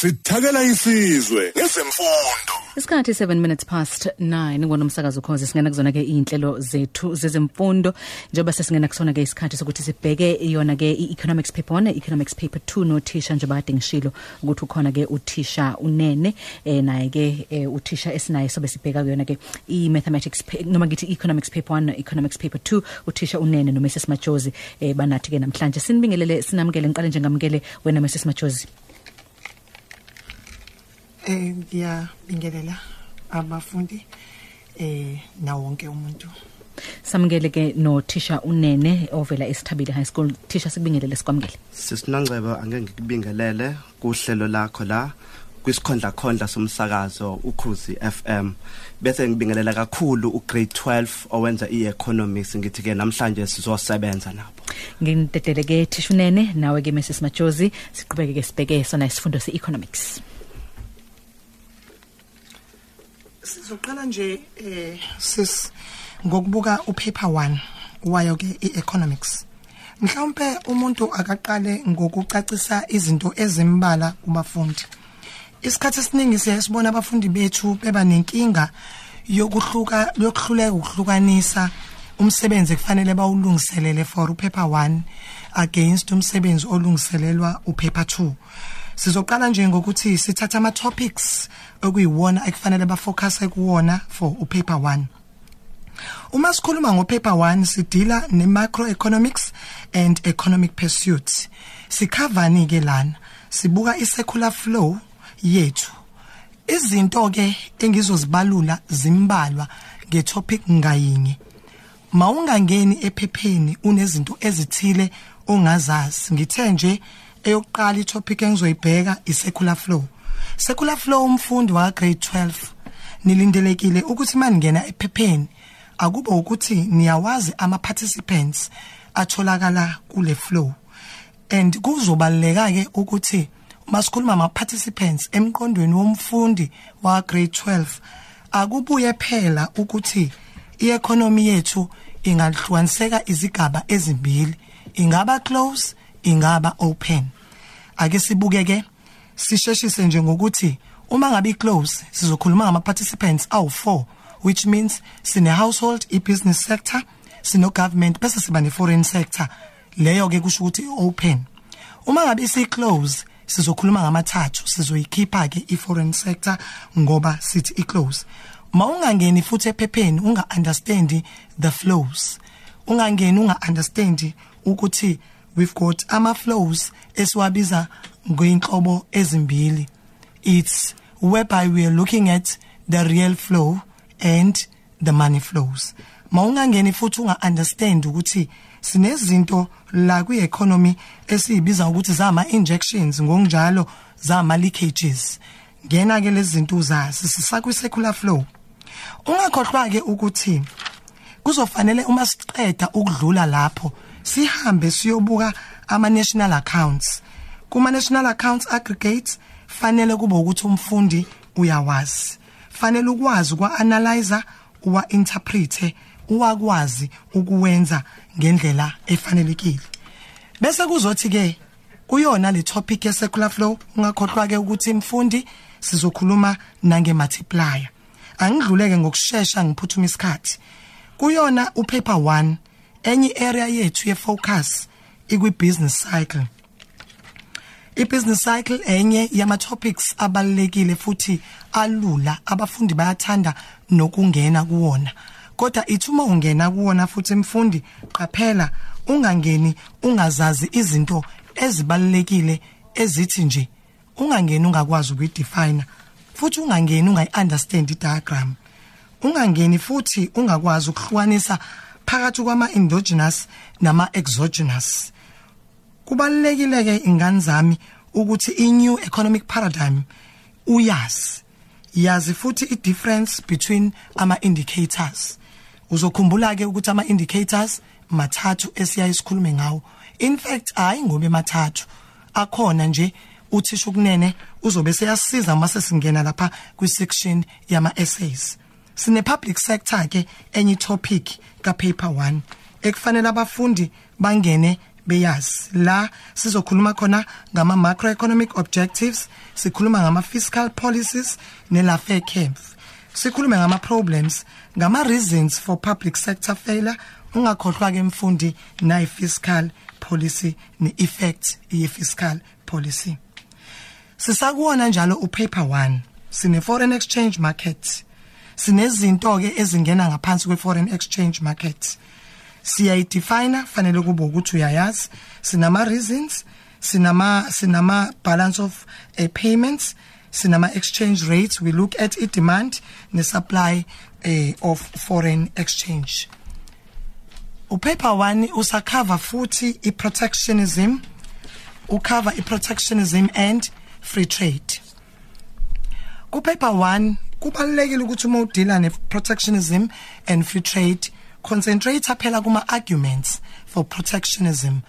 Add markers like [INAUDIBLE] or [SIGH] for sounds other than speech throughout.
sithakela isizwe ngezemfundo Isikhathi 7 minutes past 9 ngonomsakazo khoze singena kuzona ke inhlelo zethu zezemfundo. Njengoba sesingena kusona ke isikhathi sokuthi sibheke yona ke economics paper 1 economics paper 2 nothisha nje bade ngishilo ukuthi ukhona ke uthisha unene eh naye ke eh, uthisha esinaye sobe sibheka kuyona ke i mathematics noma ngithi economics paper 1 economics paper 2 uthisha unene no Mrs Majozi eh banathi ke namhlanje. Sinibingelele sinamukele ngiqale nje ngamukele wena Mrs Majozi. Eh ngiyabingelela abafundi eh na wonke umuntu. samukele ke no Thisha Unene ovela eSithabile High School. Thisha sikubingelele sikwamukele. Sisinangcebo angeke ngikubingelele kuhlelo lakho la kwisikhondla khondla somsakazo ukhuzi FM bese ngibingelela kakhulu ugrade 12 owenza ieconomics. Ngithi ke namhlanje sizosebenza nabo. Ngintedele ke Thisha Unene. Nawe ke Mrs Majozi siqhubeke ke sibheke sona isifundo seeconomics. Sizoqala nje eh sis ngokubuka upaper 1 wayo ke economics. Mhlawumbe umuntu akaqale ngokucacisa izinto ezimbala kubafundi. Isikhathi esiningi siyasibona abafundi bethu beba nenkinga yokuhluka yokuhluleka ukuhlukanisa umsebenzi kufanele bawulungiselele for upaper 1 against umsebenzi olungiselelwa upaper 2. Sizoqala nje ngokuthi sithatha ama topics okuyiwona ekufanele bafocus kuwona for upaper 1. Uma sikhuluma ngopaper 1 sidila nemacroeconomics and economic pursuits. Sikhavani ke lana. Sibuka isecular flow yethu. Izinto ke engizozibalula zimbalwa ngetopic ngayinye. Mawungangeni ephepheni unezinto ezithile ongazazi. Ngithe nje eyokuqala itopic engizoyibheka isecular flow. Secular flow umfundi wa grade 12 nilindelekile ukuthi maningena ephepheni akuba ukuthi niyawazi ama participants atholakala kule flow. And kuzobaleka ke ukuthi masikhuluma ama participants emqondweni womfundi wa grade 12 akubuye phela ukuthi ieconomy yethu ingahlukaniseka izigaba ezimbili. Ingaba close ingaba open. Ake sibuke ke sisheshise nje ngokuthi uma ngabe close sizokhuluma ngama participants awu4 which means sine household i business sector sino government bese siba ne foreign sector. Leyo ke kusho ukuthi open uma ngabe isi close sizokhuluma ngamathathu sizoyikhipha ke i foreign sector ngoba sithi i close mawungangeni futhi ephepheni unga understand the flows. Ungangeni unga understand ukuthi we've got ama flows esiwabiza ngoyinhlobo ezimbili. It's whereby we are looking at the real flow and the money flows. Mawungangeni futhi unga understand ukuthi sinezinto la kwi economy esibiza ukuthi zama injections ngokunjalo zama leakages ngena ke lezi zinto uzazi sisakwi circular flow. Ungakhohlwa ke ukuthi kuzofanele uma siqeda ukudlula lapho sihambe siyobuka ama national accounts. Kuma national accounts aggregates fanele kube ukuthi umfundi uyawazi. Fanele ukwazi ukwa analyzer uwa interprete uwakwazi ukuwenza ngendlela efanelekile. Bese kuzothi ke kuyona le topic ye circular flow ungakhohlwa ke ukuthi imfundi sizokhuluma nange multiplier angidluleke ngokusheshsha ngiphuthuma isikhathi. Kuyona upaper 1 enye area yethu ye focus ikwi business cycle. Ibusiness cycle enye yama topics abalekile futhi alula abafundi bayathanda nokungena kuwona. Kodwa ithuma ungena kuwona futhi imfundi qaphela ungangeni ungazazi izinto ezibalekile ezithi nje ungangeni ungakwazi ukuyidefine futhi ungangeni ungayiunderstand idiagram. Ungangeni futhi ungakwazi ukuhlukanisa phakathi kwama endogenous nama exogenous kubalekile ke ingane zami ukuthi i new economic paradigm uyazi. Yazi futhi i difference between ama indicators uzokhumbula ke ukuthi ama indicators mathathu esiyayisikhulume ngawo. In fact hayi ngobe mathathu akhona nje uthisha kunene uzobe seyasiza mase singena lapha kwi section yama essays sine public sector ke enye topic ka paper 1 ekufanele abafundi bangene beyazi la sizokhuluma khona ngama macroeconomic objectives sikhuluma ngama fiscal policies ne lafe camp. Sikhulume ngama problems ngama reasons for public sector failure ungakhohlwa ke mfundi nayi fiscal policy ne effect ye fiscal policy. Sisakuona njalo upaper 1 sine foreign exchange market. Sinezinto ke ezingena ngaphansi kwe foreign exchange market. Siyayidefine fanele kube ukuthi uyayazi. Sinama reasons sinama sinama balance of uh, payments sinama exchange rates. We look at i demand ne supply uh, of foreign exchange. Upaper 1 usakhava futhi i protectionism ucover i protectionism and free trade. Ku paper 1 kubalekile ukuthi uma udila ne protectionism and free trade concentrate phela kuma arguments for protectionism.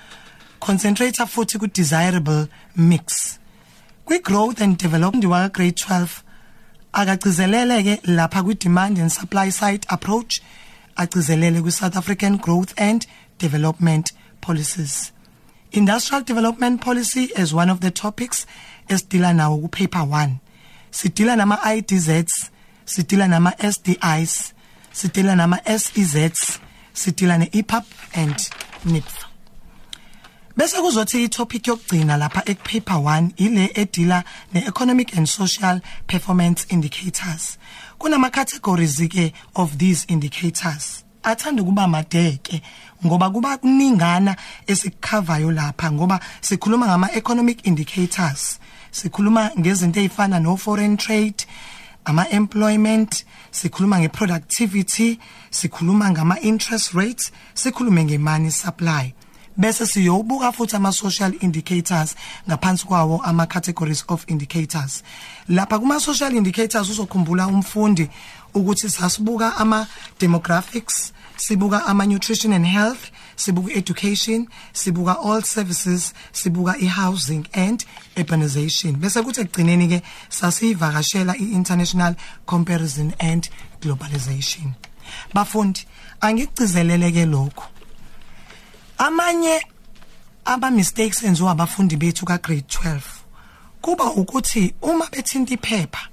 Concentrate futhi ku desirable mix. Kwi growth and development wa grade 12 akagcizelele ke lapha kwi demand and supply side approach agcizelele kwi South African growth and development policies. Industrial development policy is one of the topics esidila nawo ku paper 1 sidila nama IDZs sidila nama SDIs sidila nama SEZs sidila neIPAP and NIPF bese kuzothi itopic yokugcina lapha ekupaper 1 ile edila neeconomic and social performance indicators. Kunama categories ke of these indicators. Athanda kuba madeke ngoba kuba kuningana esikhavayo lapha ngoba sikhuluma ngama economic indicators. Sikhuluma ngezinto ezifana no foreign trade ama employment sikhuluma ngeproductivity sikhuluma ngama interest rates sikhulume ngemani supply. Bese siyobuka futhi ama social indicators ngaphansi kwawo ama categories of indicators. Lapha kuma social indicators uzokhumbula umfundi ukuthi sasibuka ama demographics sibuka ama nutrition and health sibuka education sibuka all services sibuka ihousing and urbanization. Bese kuthi ekugcineni ke sasivakashela iinternational comparison and globalization. Bafundi angikucizeleleke lokho amanye aba mistakes enziwa abafundi bethu ka grade 12 kuba ukuthi uma bethinta iphepha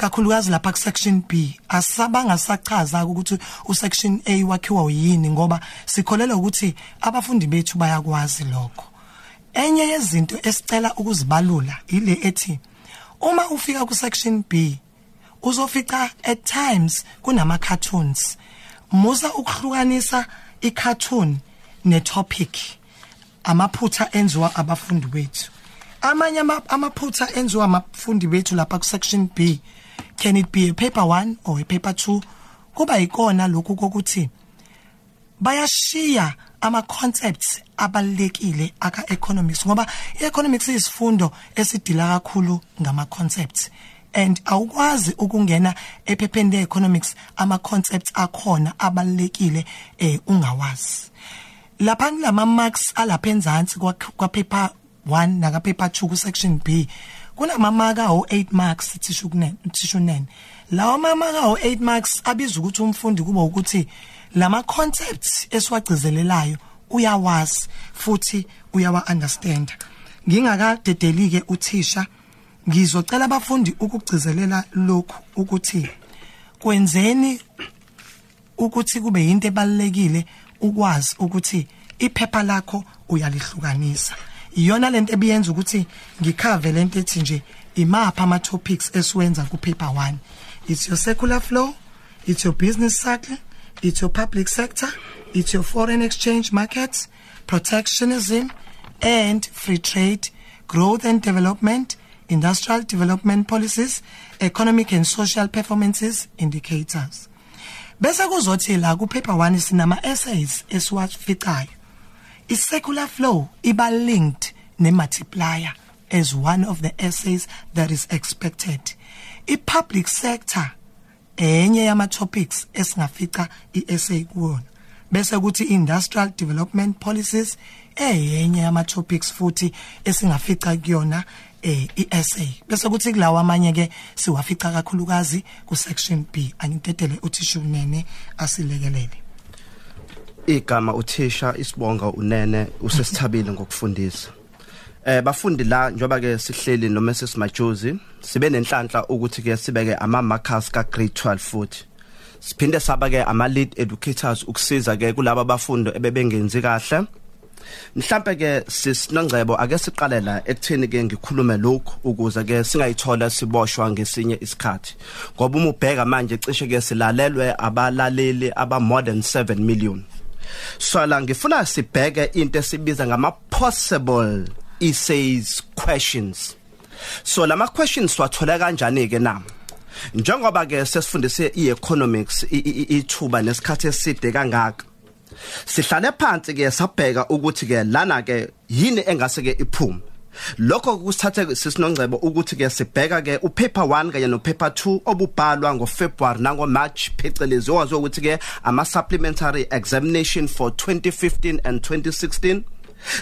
kakhulukazi lapha ku section B asabanga sachaza ukuthi u section A wakhiwa uyini ngoba sikholela ukuthi abafundi bethu bayakwazi lokho. Enye yezinto esicela ukuzibalula ile ethi uma ufika ku section B uzofica at times kunama cartoons musa ukuhlukanisa i cartoon ne topic amaphutha enziwa abafundi bethu. Amanye amaphutha enziwa abafundi bethu lapha ku section B can it be a paper 1 or a paper 2 kuba ikona lokhu kokuthi bayashiya ama concepts abalekile aka economics ngoba economics isifundo esidila kakhulu ngama concepts and awukwazi ukungena ephepheni leeconomics ama concepts akhona abalekile eh ungawazi lapha kulama marks alapha enzansi kwa paper 1 naka paper 2 ku section B kunamamaka o8 marks thishu kunene thishu nene lawa mamaka o8 marks abiza ukuthi umfundi kuba ukuthi lama concepts esiwagcizelelayo uyawazi futhi uyawa understand ngingakadedelike uthisha ngizocela abafundi ukugcizelela lokhu ukuthi kwenzeni ukuthi kube yinto ebalekile ukwazi ukuthi iphepha lakho uyalihlukanisa. Iyona lento ebiyenza ukuthi ngikhave lento ethi nje imapha ama topics esiwenza ku paper 1 it's your circular flow it's your business cycle it's your public sector it's your foreign exchange markets protectionism and free trade growth and development industrial development policies economic and social performances indicators. Bese kuzothi la ku paper 1 sinama essays esiwaficayo i-circular flow iba linked ne-multiplier as one of the essays that is expected. I-public sector enye yama-topics esingafica i-essay kuwona. Bese kuthi industrial development policies eyenye yama-topics futhi esingafica kuyona eh i-essay. Bese kuthi kulawa amanye ke siwafica kakhulukazi ku section B. Angidedele uthi shunene asilekelele. Igama uthisha isibonga unene usesithabile ngokufundisa. Eh bafundi la njoba ke sihleli no Mrs Majozi sibe nenhlanhla ukuthi ke sibeke ama markers ka grade 12 futhi. Siphinde saba ke ama lead educators ukusiza ke kulabo abafundo ebebengenzi kahle. Mhlambe ke sisinongcebo ake siqalela ekutheni ke ngikhulume lokhu ukuze ke singayithola siboshwa ngesinye isikhathi. Ngoba uma ubheka manje cishe ke silalelwe abalaleli aba more than 7 million. So la ngifuna sibheke into esibiza ngama possible essays questions. So lama questions wathola kanjani ke na? Njengoba ke sesifundise i-economics ithuba nesikhathi eside kangaka sihlale phansi ke sabheka ukuthi ke lana ke yini engase ke iphume. Lokho kusithathe sisinongcebo ukuthi ke sibheka ke upaper 1 kanye nopaper 2 obubhalwa ngoFebruary nango March phecelezi owazi ukuthi ke ama supplementary examination for 2015 and 2016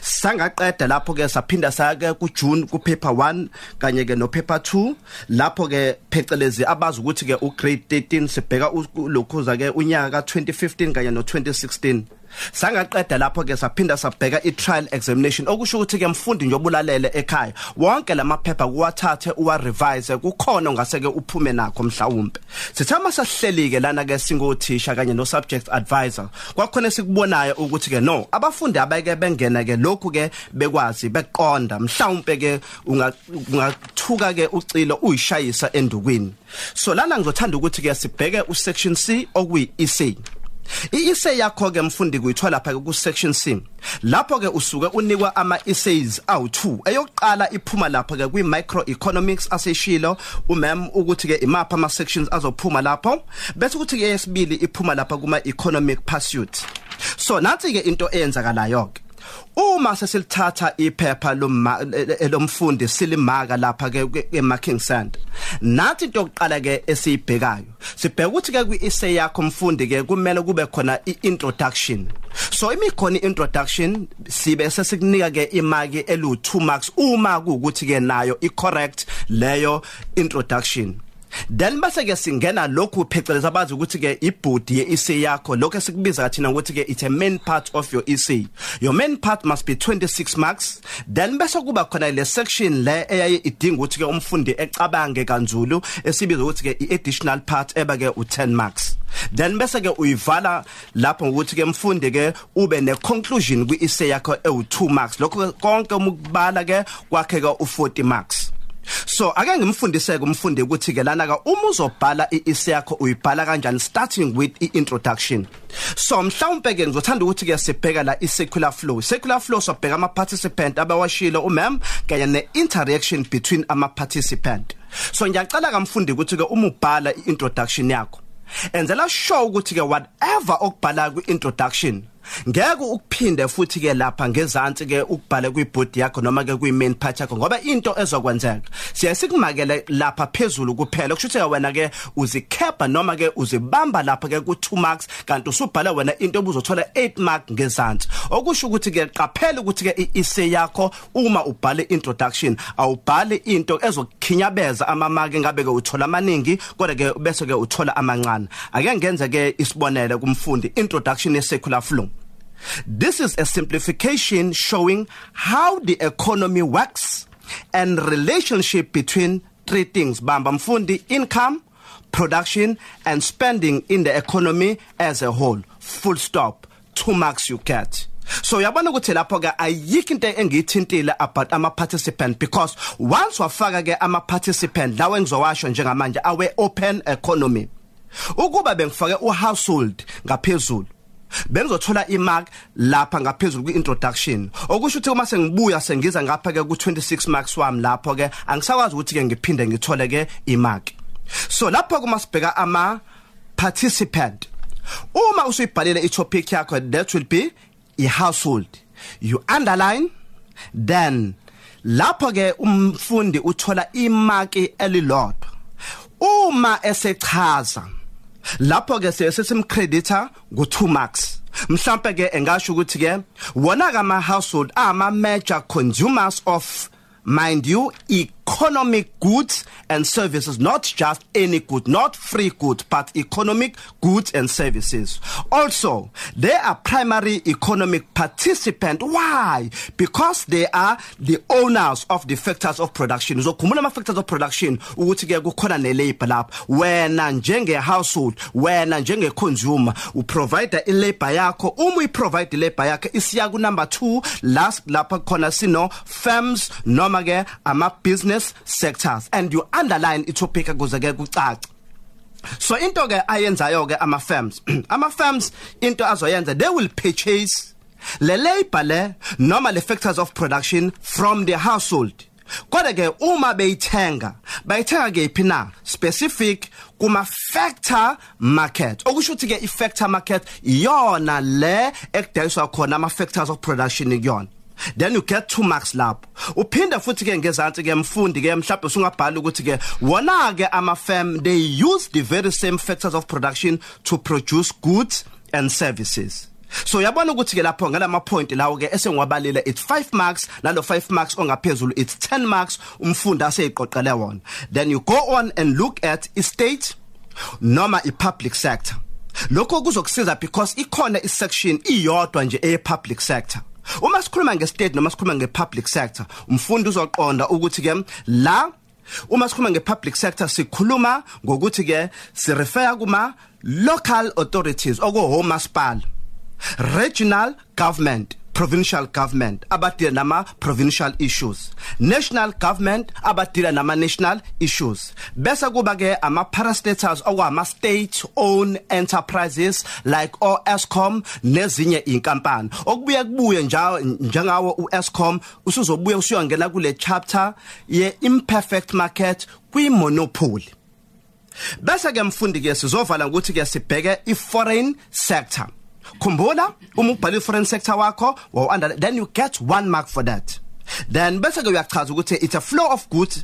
sangaqeda lapho ke saphinda saya ku June ku paper 1 kanye ke no paper 2 lapho ke phecelezi abazi ukuthi ke u grade 13 sibheka lokhuza ke unyaka ka 2015 kanye no 2016 sangaqeda lapho ke saphinda sabheka i-trial examination okusho ukuthi ke mfundi nje obulalele ekhaya wonke lamaphepha kuwathathe uwa revise kukhona ongase ke uphume nakho mhlawumbe sithama sasihleli ke lana ke singothisha kanye no subject advisor kwakhona sikubonayo ukuthi ke no abafundi abeke bengena ke lokhu ke bekwazi beqonda mhlawumbe ke ungathuka ke ucilo uyishayisa endukwini so lana ngizothanda ukuthi ke sibheke u section C okuyi essay iessay yakho ke mfundi kuyithola lapha ku section C lapho ke usuke unikwa ama essays awu2 eyokuqala iphuma lapha ke kwi microeconomics aseshilo umem ukuthi ke imapha ama sections azophuma lapho bese ukuthi ke yesibili iphuma lapha kuma economic pursuit. So nathi ke into eyenzakalayo ke uma sesilithatha iphepha lomfundi silimaka lapha ke emarking center nathi into yokuqala ke esiyibhekayo sibheka ukuthi ke kwi-essay yakho mfundi ke kumele kube khona i-introduction. So imikhona i-introduction sibe sesikunika ke imaki elu 2 marks uma kuukuthi ke nayo i-correct leyo introduction. Then base ke singena lokhu pheceleza abazi ukuthi ke ibhodi yeessay yakho lokho esikubiza kathina ukuthi ke it's a main part of your essay your main part must be 26 marks. Then bese kuba khona le section le eyaye idinga ukuthi ke umfundi ecabange kanzulu esibiza ukuthi ke i-additional part eba ke u10 marks. Then bese ke uyivala lapho ngokuthi ke mfundi ke ube ne conclusion kwi essay yakho ewu2 marks. Lokho konke umukubala ke kwakhe ke u40 marks. So ake ngimfundise kumfundi ukuthi ke lana ka uma uzobhala iisi yakho uyibhala kanjani starting with i-introduction. So mhlawumbe ke ngizothanda ukuthi ke sibheka la i-circular flow. Circular flow sobheka ama participant abawashilo umam kanye ne interaction between ama participant so ngiyacela kamfundi ukuthi ke uma ubhala i-introduction yakho enzela sure ukuthi ke whatever okubhala ku introduction ngeke ukuphinde futhi ke lapha ngezantsi ke ukubhala kwibhodi yakho noma ke kwi-main part yakho ngoba into ezokwenzeka siya sikumakele lapha phezulu kuphela. Kusho ukuthi wena ke uzikhepha noma ke uzibamba lapha ke ku2 marks kanti usubhala wena into obuzothola 8 mark ngezantsi okusho ukuthi ke qaphela ukuthi ke i-essay yakho uma ubhale introduction awubhali into ezokukhinyabeza amamaki ngabe ke uthola amaningi kodwa ke bese ke uthola amancane. Ake ngenze ke isibonele kumfundi introduction ye circular flow. This is a simplification showing how the economy works and relationship between three things bamba mfundi income production and spending in the economy as a whole. Full stop. Two marks you get. So yabona ukuthi lapho ke ayikho into engiyithintile about ama participant because once wafaka ke ama participant lawe ngizowasho njengamanje awe open economy. Ukuba bengifake u household ngaphezulu bengizothola imark lapha ngaphezulu kwi-introduction. Okusho ukuthi uma sengibuya sengiza ngapha ke ku26 marks wami lapho ke angisakwazi ukuthi ke ngiphinde ngithole ke imark. So lapho kuma sibheka ama participant uma usuyibhalile i-topic yakho that will be i-household. You underline then lapho ke umfundi uthola imaki elilodwa. Uma esechaza lapho ke sesimcreditor ngo2 marks. Mhlambe ke engasho ukuthi ke wona ka ma household ama major consumers of mind you economic goods and services not just any good not free good but economic goods and services. Also they are primary economic participant. Why? Because they are the owners of the factors of production. So, ama factors of production ukuthi ke kukhona ne labor lapha wena njenge household wena njenge consumer uprovide i labor yakho. Uma uyi provide i labor yakhe isiya number 2 last lapha khona sino firms noma ke ama business sectors and you underline i topic ukuze ke kucace. So into ke ayenzayo ke ama firms [CLEARS THROAT] ama firms into azoyenza they will purchase le labor le noma le factors of production from the household. Kodwa ke uma beyithenga bayithenga kephi na? Specific kuma factor market. Okusho ukuthi ke i factor market iyona le ekudayiswa khona ama factors of production kuyona. Then you get 2 marks lapho uphinda futhi ke ngezantsi ke mfundi ke mhlawumbe usungabhala ukuthi ke wona ke ama firm they use the very same factors of production to produce goods and services. So yabona ukuthi ke lapho ngalama point lawo ke esengiwabalile it's 5 marks nalo 5 marks ongaphezulu it's 10 marks umfundi aseyiqoqele wona. Then you go on and look at i state noma i public sector. Lokho kuzokusiza because ikhona i section iyodwa nje e public sector. Uma sikhuluma ngestate noma sikhuluma ngepublic sector umfundi uzoqonda ukuthi ke la uma sikhuluma ngepublic sector sikhuluma ngokuthi ke si refer kuma local authorities okuhome masipala regional government. Provincial government abadila nama provincial issues. National government abadila nama national issues. Bese kuba ke ama parastatals okwama state owned enterprises like oEscom nezinye inkampani okubuye kubuye njalo njengawo uEscom usuzobuye usuyongena kule chapter ye imperfect market kwi monopoly bese ke mfundi ke sizovala ukuthi ke sibheke i foreign sector. Khumbula uma ubhala foreign sector wakho wow under then you get 1 mark for that. Then bese ke uyachaza ukuthi it's a flow of goods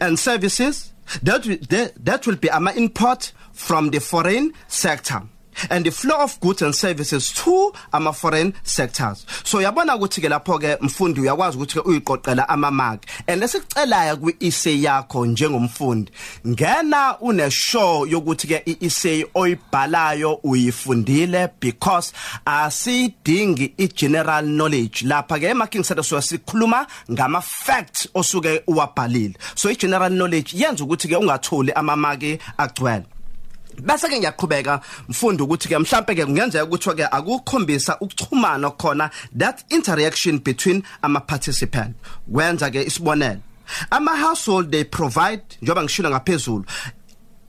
and services that that, that will be ama import from the foreign sector and the flow of goods and services to ama foreign sectors. So yabona ukuthi ke lapho ke mfundi uyakwazi ukuthi ke uyiqoqela ama mark. And lesicelayo kwi essay yakho njengomfundi ngena une show yokuthi ke i essay oyibhalayo uyifundile because asidingi i general knowledge. Lapha ke marking set so sikhuluma ngama facts osuke uwabhalile. So i general knowledge yenza ukuthi ke ungatholi ama mark agcwele. Bese ke ngiyaqhubeka mfundi ukuthi ke mhlambe ke kungenzeka ukuthi ke akukhombisa ukuchumana khona that interaction between ama participant wenza ke isibonelo. Ama household they provide njoba ngishilo ngaphezulu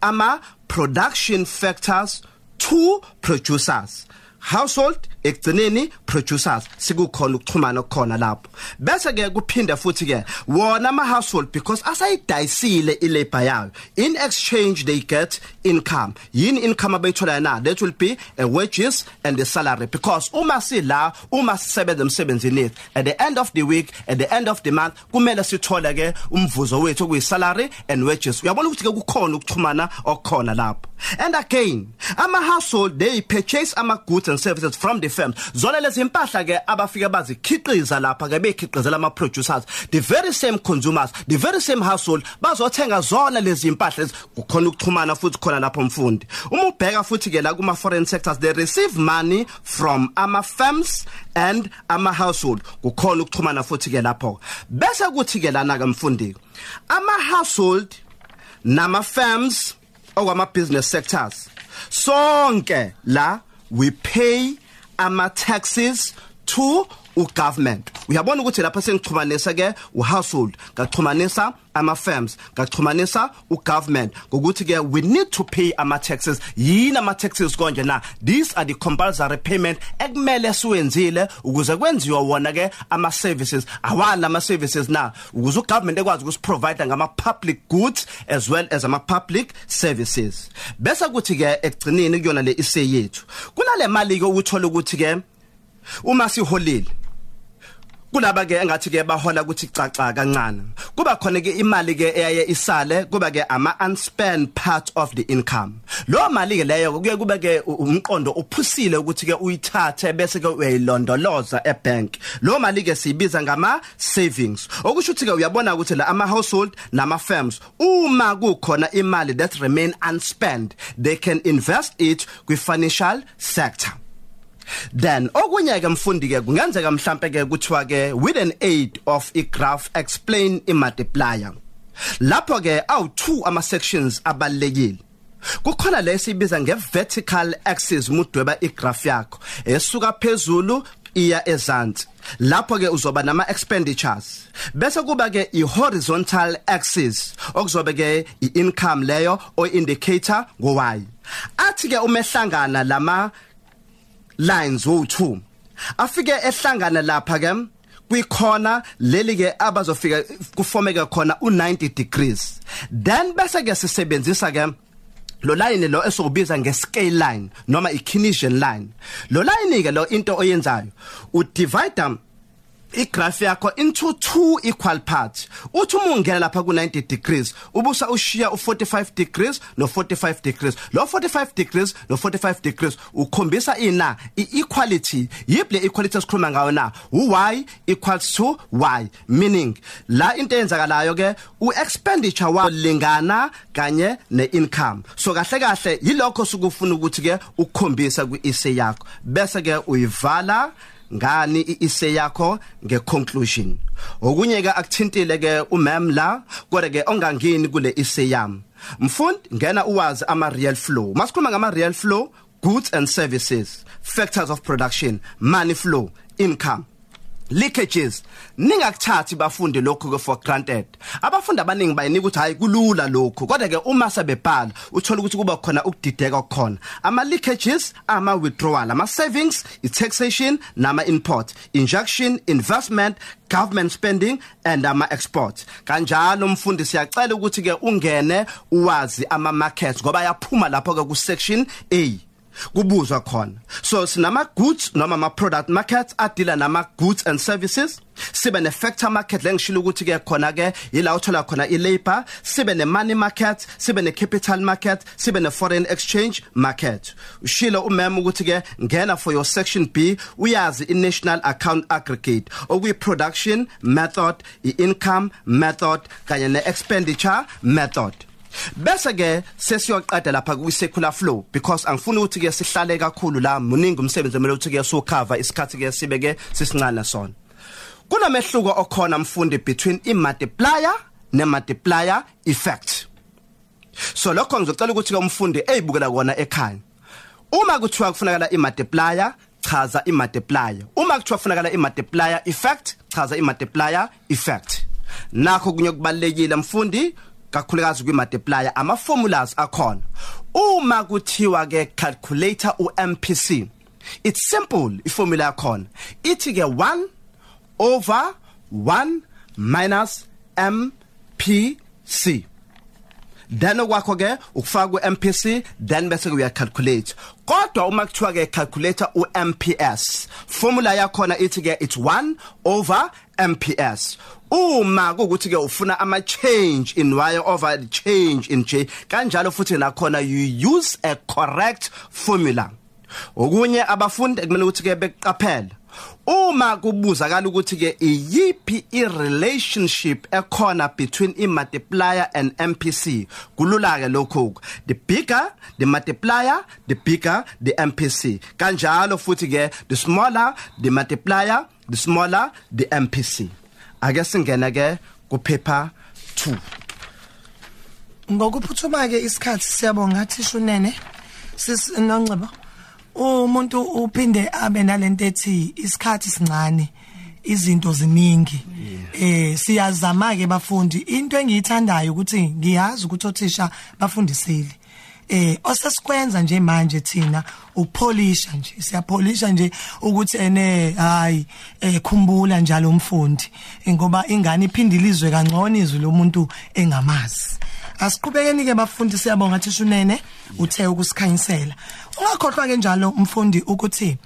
ama production factors to producers. Household ekugcineni producers sikukhona ukuxhumana okukhona lapho. Bese ke kuphinda futhi ke wona ama household because asayidayisile ilabor yayo. In exchange they get income. Yini income abayithola na? That will be a wages and the salary. Because uma sila uma sisebenza emsebenzini at the end of the week at the end of the month kumele sithole ke umvuzo wethu okuyi salary and wages. Uyabona ukuthi ke kukhona ukuxhumana okukhona lapho. And again ama household they purchase ama goods and services from the firms zona lezi impahla ke abafika bazikhiqiza lapha ke bekhiqizela ama producers the very same consumers the very same household bazothenga zona lezi impahla kukhona ukuxhumana futhi khona lapho mfundi. Uma ubheka futhi ke la kuma foreign sectors they receive money from ama firms and ama household kukhona ukuxhumana futhi ke lapho. Bese kuthi ke lana ke mfundi ama household nama firms okwama business sectors sonke la we pay ama taxes to ugovernment. Uyabona ukuthi lapha sengixhumanisa ke uhousehold ngaxhumanisa ama firms ngaxhumanisa ugovernment ngokuthi ke we need to pay ama taxes yini ama taxes konje? Na these are the compulsory payment ekumele siwenzile ukuze kwenziwa wona ke ama services awala ama services na ukuze ugovernment ekwazi ukusiprovide ngama public goods as well as ama public services. Bese kuthi ke ekugcineni kuyona le ise yethu kunale mali ke ukuthola ukuthi ke uma siholile kulaba ke engathi ke bahola ukuthi caca kancane. Kuba khona ke imali ke eyaye isale kuba ke ama unspent part of the income. Lo mali ke leyo kuye kuba ke umqondo uphusile ukuthi ke uyithathe bese ke uyilondoloza ebank. Lo mali ke siyibiza ngama savings. Okusho ukuthi ke uyabona ukuthi la ama household nama firms uma kukhona imali that remain unspent they can invest it kwi financial sector. Then okunye ke mfundi ke kungenzeka mhlambe ke kuthiwa ke with an aid of a graph explain i multiplier. Lapho ke awu two ama sections abalekile kukhona lesibiza ngevertical axis mudweba igraph yakho esuka phezulu iya ezantsi lapho ke uzoba nama expenditures bese kuba ke i horizontal axis okuzobe ke i income leyo o indicator ngo y athi ke umehlangana lama lines wo2 afike ehlangana lapha ke kwikhona leli ke abazofika kufomeka khona u90 degrees. Then bese ke sisebenzisa ke lo line lo esokubiza ngescale line noma iKinesian line. Lo line ke lo into oyenzayo u divide igraph yakho into two equal parts. Uthi uma ungena lapha ku 90 degrees ubusa ushiya u 45 degrees no 45 degrees. Lo 45 degrees no 45 degrees ukhombisa ina equality yiple equality esikhuluma ngayo na? Y equals to y meaning la into eyenzakalayo ke u expenditure wa lingana kanye ne income so kahle kahle yilokho sukufuna ukuthi ke ukukhombisa ku essay yakho. Bese ke uyivala ngani iise yakho ngeconclusion? Okunye ke akuthintile ke umam la kodwa ke ongangeni kule ise yami mfundi ngena uwazi ama real flow. Masikhuluma ngama real flow goods and services factors of production money flow income. Leakages. Ningakuthathi bafunde lokho ke for granted. Abafundi abaningi bayinika ukuthi hayi kulula lokho kodwa ke uma sebebhala uthola ukuthi kuba khona ukudideka okukhona ama leakages ama withdrawal ama savings i taxation nama import injection investment government spending and ama exports kanjalo mfundi siyacela ukuthi ke ungene uwazi ama markets ngoba yaphuma lapho ke ku section A. kubuzwa khona. So sinama goods noma ama product markets adila nama goods and services. Sibe ne factor market lengishilo ukuthi ke khona ke yila uthola khona i labor sibe ne money market sibe ne capital market sibe ne foreign exchange market. Ushilo umema ukuthi ke ngena for your section B uyazi i national account aggregate okuyi production method i income method kanye ne expenditure method. Bese ke sesiyoqeda lapha ku circular flow because angifuni ukuthi ke sihlale kakhulu la muningi umsebenzi emele ukuthi ke so cover isikhathi ke sibe ke sisincane sona. Kunomehluko okhona mfundi between i multiplier ne multiplier effect. So lokho ngizocela ukuthi ke umfundi eyibukela kona ekhaya. Uma kuthiwa kufunakala i multiplier chaza i multiplier uma kuthiwa kufunakala i multiplier effect chaza i multiplier effect. Nakho kunye kubalekile mfundi kakhulukazi kwi multiplier ama formulas akhona. Uma kuthiwa ke calculator u MPC it's simple iformula yakhona. Ithi ke 1 over 1 minus MPC then okwakho ke ukufaka ku MPC then bese uya calculate kodwa uma kuthiwa ke calculator u MPS formula yakhona ithi ke it's 1 over MPS uma kuukuthi ke ufuna ama change in y over the change in j kanjalo futhi nakhona you use a correct formula. Okunye abafundi kumele ukuthi ke beqaphela uma kubuzakala ukuthi ke iyipi irelationship ekhona between i multiplier and MPC kulula ke lokho the bigger the multiplier the bigger the MPC kanjalo futhi ke the smaller the multiplier the smaller the MPC ake singena ke ku paper 2 ngokuphuthuma ke isikhathi siyabonga ngathi shunene sisinongcebo umuntu uphinde abe nalento ethi isikhathi sincane izinto ziningi. Eh siyazama ke bafundi. Into engiyithandayo ukuthi ngiyazi ukuthi othisha bafundisile. Eh osesikwenza nje manje thina ukupolisha nje. Siyapolisha nje ukuthi ene hayi eh khumbula njalo umfundi. Ngoba ingane iphindilizwe kangcono izwi lomuntu engamazi. Asiqhubekeni ke bafundi siyabonga thishunene uthe ukusikhanyisela. Ungakhohlwa ke njalo umfundi ukuthi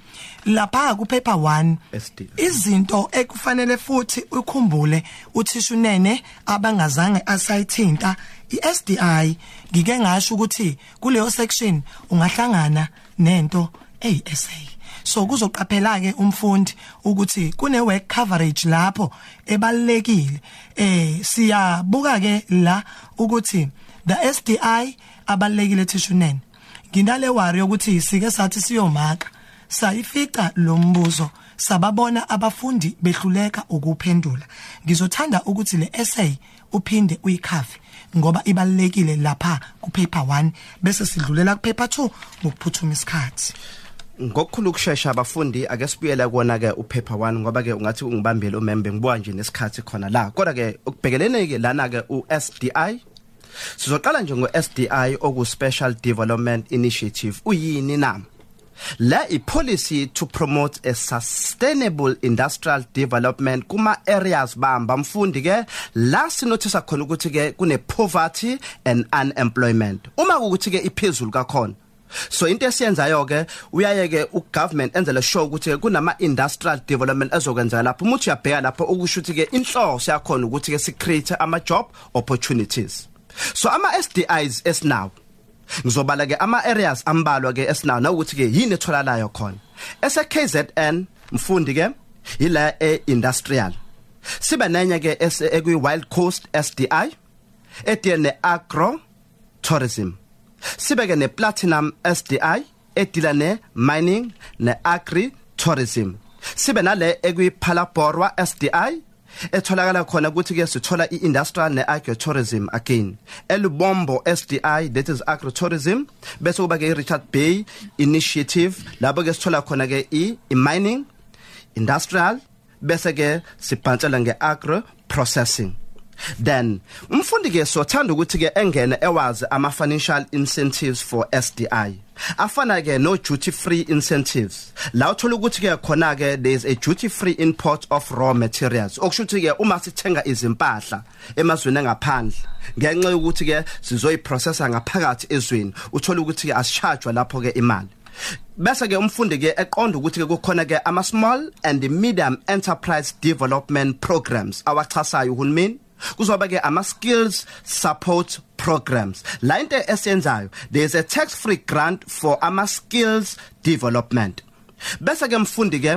lapha ku paper 1 SD. izinto ekufanele futhi ukhumbule uthishunene abangazange asayithinta iSDI ngike ngasho ukuthi kuleyo section ungahlangana nento eyiSA so kuzoqaphela ke umfundi ukuthi kune work coverage lapho ebalekile eh siyabuka ke la ukuthi the SDI abalekile thishunene nginale worry ukuthi sike sathi siyomaka. Sayifica lo mbuzo sababona abafundi behluleka ukuphendula. Ngizothanda ukuthi le essay uphinde uyikhave. Ngoba ibalekile lapha ku paper 1 bese sidlulela ku paper 2 ngokuphuthuma isikhathi. Ngokukhulu ukusheshsha abafundi ake sibuyele kuona ke upaper 1 ngoba ke ungathi ungibambele umembe ngibuka nje nesikhathi khona la. Kodwa ke ukubhekelene ke lana ke uSDI sizoqala nje ngoSDI oku Special Development Initiative. Uyini nami La i policy to promote a sustainable industrial development kuma areas bamba. Mfundi ke la sinothisa khona ukuthi ke kune poverty and unemployment. Uma ukuthi ke iphezulu kakhona. So into esiyenzayo ke uyaye ke ugovernment enzele sure ukuthi kunama industrial development ezokwenza lapho. Umuthi uyabheka lapho ukusho ukuthi ke inhloso yakhona ukuthi ke si create ama job opportunities. So ama SDIs esinawo ngizobala ke ama areas ambalwa ke esinawo na ukuthi ke yini etholalayo khona. Ese KZN mfundi ke ila e industrial sibe nenye ke ekwi wild coast SDI edine agro tourism. Sibeke ne platinum SDI edila ne mining ne agri tourism. Sibe nale ekwi Phalaborwa SDI etholakala khona ukuthi ke sithola iindustrial neagritourism again. Elubombo SDI that is agritourism bese kuba ke Richard Bay initiative lapho ke sithola khona ke i mining industrial bese ke sibhantshela ngeagro processing then umfundi ke sothanda ukuthi ke engene ewazi ama financial incentives for SDI afana ke no duty free incentives. La uthola ukuthi ke khona ke there is a duty free import of raw materials. Okusho ukuthi ke uma sithenga izimpahla emazweni angaphandle ngenxa yokuthi ke sizoyiprocessa ngaphakathi ezweni uthola ukuthi ke asichargewa lapho ke imali. Bese ke umfundi ke eqonda ukuthi ke kukhona ke ama small and medium enterprise development programs awachasayo uhulumeni. Kuzoba ke ama skills support programs. La into esiyenzayo there is a tax free grant for ama skills development. Bese ke mfundi ke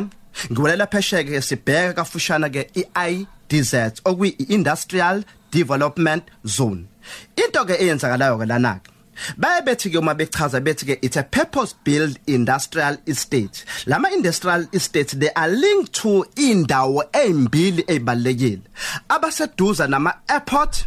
ngiwelela pheshe ke sibheka kafushana ke iIDZ okuyi industrial development zone. Into ke eyenzakalayo ke lana ke baye bethi ke uma bechaza bethi ke it's a purpose built industrial estate. Lama industrial estates they are linked to indawo ezimbili ezibalekile abaseduza nama airport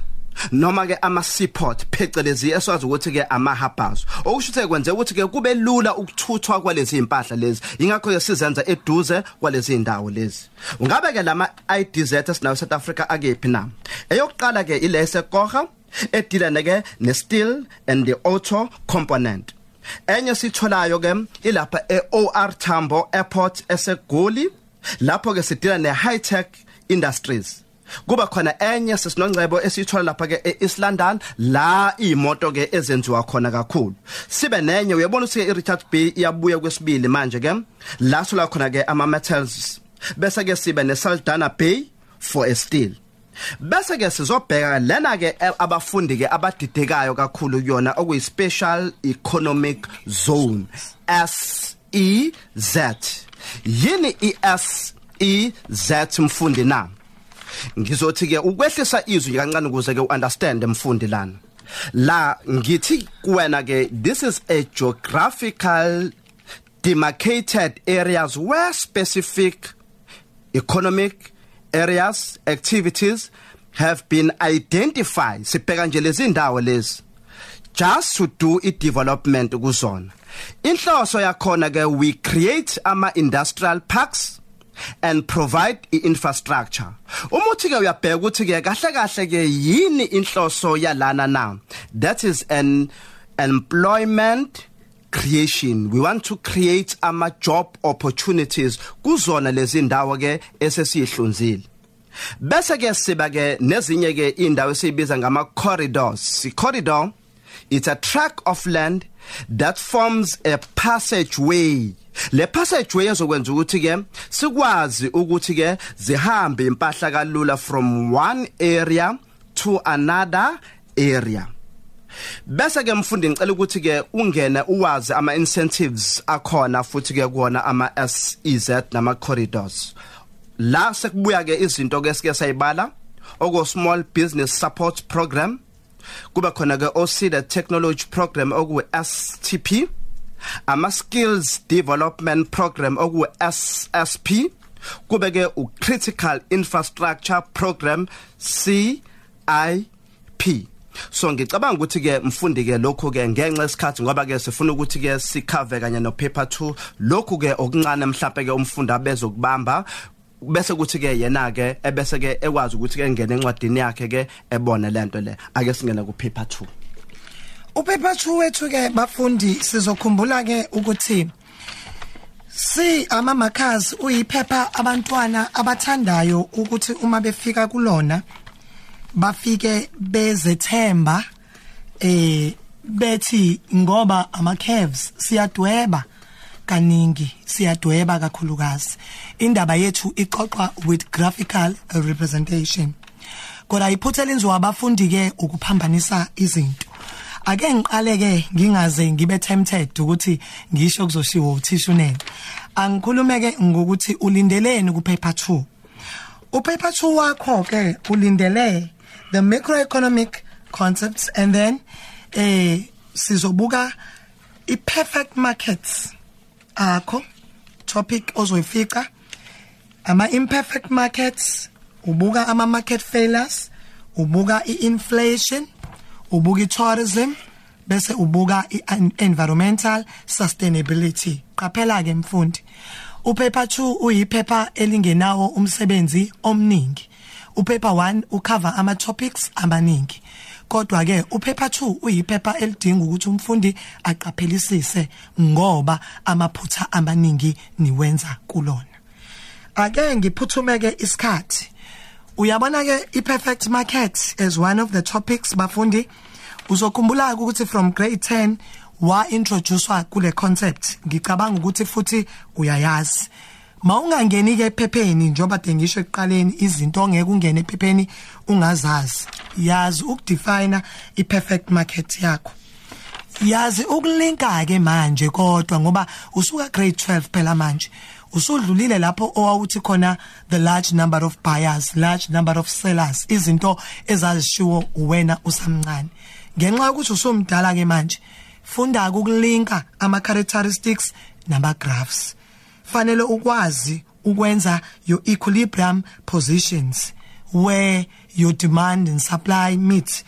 noma ke ama seaport phecelezi eswazi ukuthi ke ama harbors okusho ukuthi kwenze ukuthi ke kube lula ukuthuthwa kwalezi impahla lezi. Ingakho ke sizenza eduze kwalezi indawo lezi. Ungabe ke lama IDZ esinayo South Africa akephi na? Eyokuqala ke ilese koga edila neke ne steel and the auto component. Enye sitholayo ke ilapha eOR Tambo Airport esegoli lapho ke sidila ne high tech industries. Kuba khona enye sesinongcebo esithola lapha ke eEast London la imoto ke ezenziwa khona kakhulu. Sibe nenye uyabona ukuthi iRichards Bay iyabuya kwesibili manje ke? La sola khona ke ama metals bese ke sibe neSaldanha Bay for a steel. Bese ke sizobheka lena ke abafundi ke abadidekayo kakhulu kuyona okuyi special economic zone SEZ yini iSEZ mfundi na? Ngizothi ke ukwehlisa izwi kancane ukuze ke uunderstand mfundi lana. La ngithi kuwena ke this is a geographical demarcated areas where specific economic areas activities have been identified sibheka nje lezi ndawo lezi just to do i development kuzona. Inhloso yakhona ke we create ama industrial parks and provide i-infrastructure. Uma uthi ke uyabheka ukuthi ke kahle kahle ke yini inhloso yalana na? That is an employment creation. We want to create ama job opportunities. Kuzona lezi ndawo ke esesihlunzile bese ke siba ke nezinye ke indawo esibiza ngama corridors. I corridor it's a tract of land that forms a passageway. Le passageway ezokwenza ukuthi ke sikwazi ukuthi ke zihambe impahla kalula from one area to another area. Bese ke mfundi ngicela ukuthi ke ungene uwazi ama incentives akhona futhi ke kuona ama SEZ nama corridors. La sekubuya ke izinto ke sike sayibala oko small business support program kuba khona ke OSIDA technology program oku STP ama skills development program oku SSP kube ke u critical infrastructure program CIP so ngicabanga ukuthi ke mfundi ke lokho ke ngenxa yesikhathi ngoba ke sifuna ukuthi ke sikhave kanye no paper 2 lokhu ke okuncane mhlawumbe ke umfundi abezokubamba bese kuthi ke yena ke ebese ke ekwazi ukuthi ke ngene encwadini yakhe ke ebone lento le. Ake singene ku paper 2 upaper 2 wethu ke bafundi sizokhumbula ke ukuthi si ama markers uyiphepha abantwana abathandayo ukuthi uma befika kulona bafike bezethemba eh bethi ngoba ama curves siyadweba kaningi siyadweba kakhulukazi. Indaba yethu ixoxwa with graphical representation. Kodwa iphutha lenziwa abafundi ke ukuphambanisa izinto. Ake ngiqale ke ngingaze ngibe tempted ukuthi ngisho kuzoshiwo uthisha unene angikhulume ke ngokuthi ulindeleni ku paper 2 u paper 2 wakho ke ulindele the macroeconomic concepts and then eh sizobuka i perfect markets akho topic ozoyifica. Ama imperfect markets ubuka ama market failures ubuka i-inflation ubuka i-tourism bese ubuka i-environmental sustainability. Qaphela ke mfundi. Upaper 2 uyiphepha elingenawo umsebenzi omningi. Upaper 1 ucover ama topics amaningi. Kodwa ke upaper 2 uyiphepha elidinga ukuthi umfundi aqaphelisise ngoba amaphutha amaningi niwenza kulona. Ake ngiphuthumeke isikhathi. Uyabona ke i-perfect market as one of the topics bafundi? Uzokhumbula ukuthi from grade 10 wa introducewa kule concept. Ngicabanga ukuthi futhi uyayazi. Mawungangeni ke ephepheni njoba dengisho ekuqaleni izinto ongeke ungene ephepheni ungazazi. Yazi ukudefine i-perfect market yakho. Yazi ukulinka ke manje kodwa ngoba usuka grade 12 phela manje. Usudlulile lapho owawuthi khona the large number of buyers large number of sellers izinto ezazishiwo uwena usamncane. Ngenxa yokuthi usumdala ke manje funda ukulinka ama characteristics nama graphs fanele ukwazi ukwenza your equilibrium positions where your demand and supply meet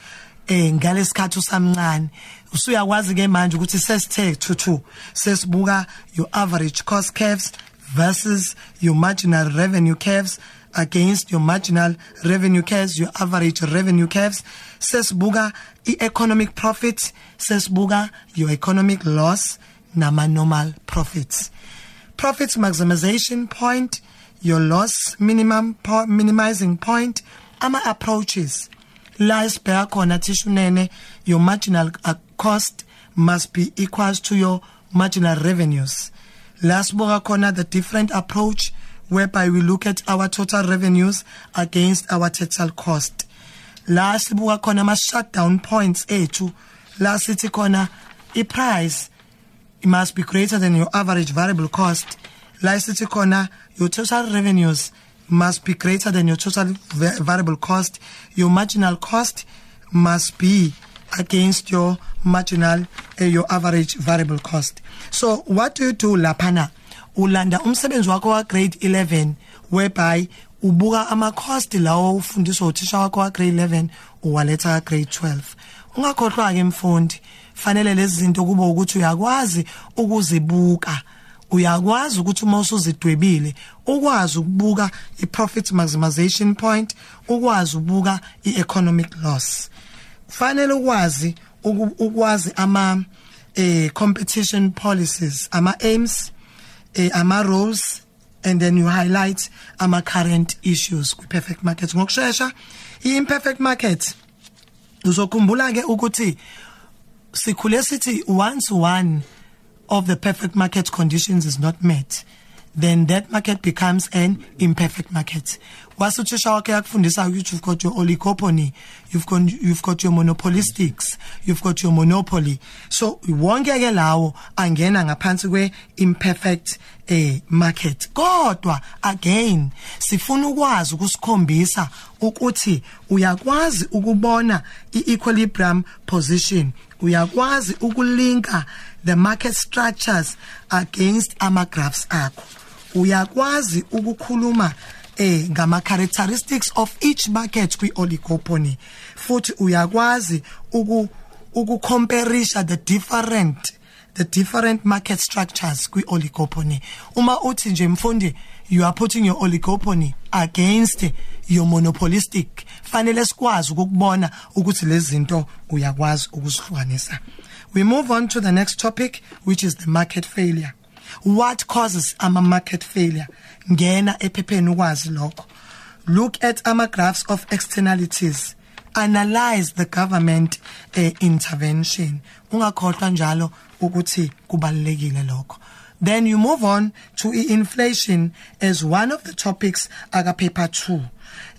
eh ngalesikhathi usamncane. Usuyakwazi ke manje ukuthi sesithe thuthu sesibuka your average cost curves versus your marginal revenue curves against your marginal revenue curves your average revenue curves. Sesibuka i-economic profit sesibuka your economic loss nama normal profits profit maximization point your loss minimum po minimizing point ama approaches. La isibheka khona your marginal uh, cost must be equals to your marginal revenues. La sibuka khona the different approach whereby we look at our total revenues against our total cost. La sibuka khona ama shutdown points ethu la sithi khona i price it must be greater than your average variable cost. Sithi khona your total revenues must be greater than your total variable cost. Your marginal cost must be against your marginal uh, your average variable cost. So what do you do laphana? Ulanda umsebenzi wakho wa grade 11 whereby ubuka ama cost lawo ufundiswa uthisha wakho wa grade 11 uwaletha grade 12 ungakhohlwa ke mfundi fanele lezi zinto kube ukuthi uyakwazi ukuzibuka. Uyakwazi ukuthi uma usuzidwebile ukwazi ukubuka i-profit maximization point ukwazi ukubuka i-economic loss. Fanele ukwazi ukwazi ama eh competition policies ama aims eh ama roles and then you highlight ama current issues kwi perfect market. Ngokusheshsha i imperfect market uzokhumbula ke ukuthi sikhule sithi once one of the perfect market conditions is not met then that market becomes an imperfect market. Wasuthisha wakhe yakufundisa ukuthi you've got your oligopoly you've got you've got your monopolistics you've got your monopoly. So wonke ke lawo angena ngaphansi kwe imperfect eh market. Kodwa again sifuna ukwazi ukusikhombisa ukuthi uyakwazi ukubona i-equilibrium position uyakwazi ukulinka the market structures against ama graphs akho. Uyakwazi ukukhuluma eh ngama characteristics of each market kwi oligopoly futhi uyakwazi uku ukucompareisha the different the different market structures kwi oligopoly uma uthi nje mfundi you are putting your oligopoly against your monopolistic. Fanele sikwazi ukubona ukuthi lezi zinto uyakwazi ukuzihlukanisa. We move on to the next topic which is the market failure. What causes ama market failure? Ngena ephepheni ukwazi lokho. Look at ama graphs of externalities. Analyze the government uh, intervention. Ungakhohlwa njalo ukuthi kubalekile lokho. Then you move on to inflation as one of the topics aka paper 2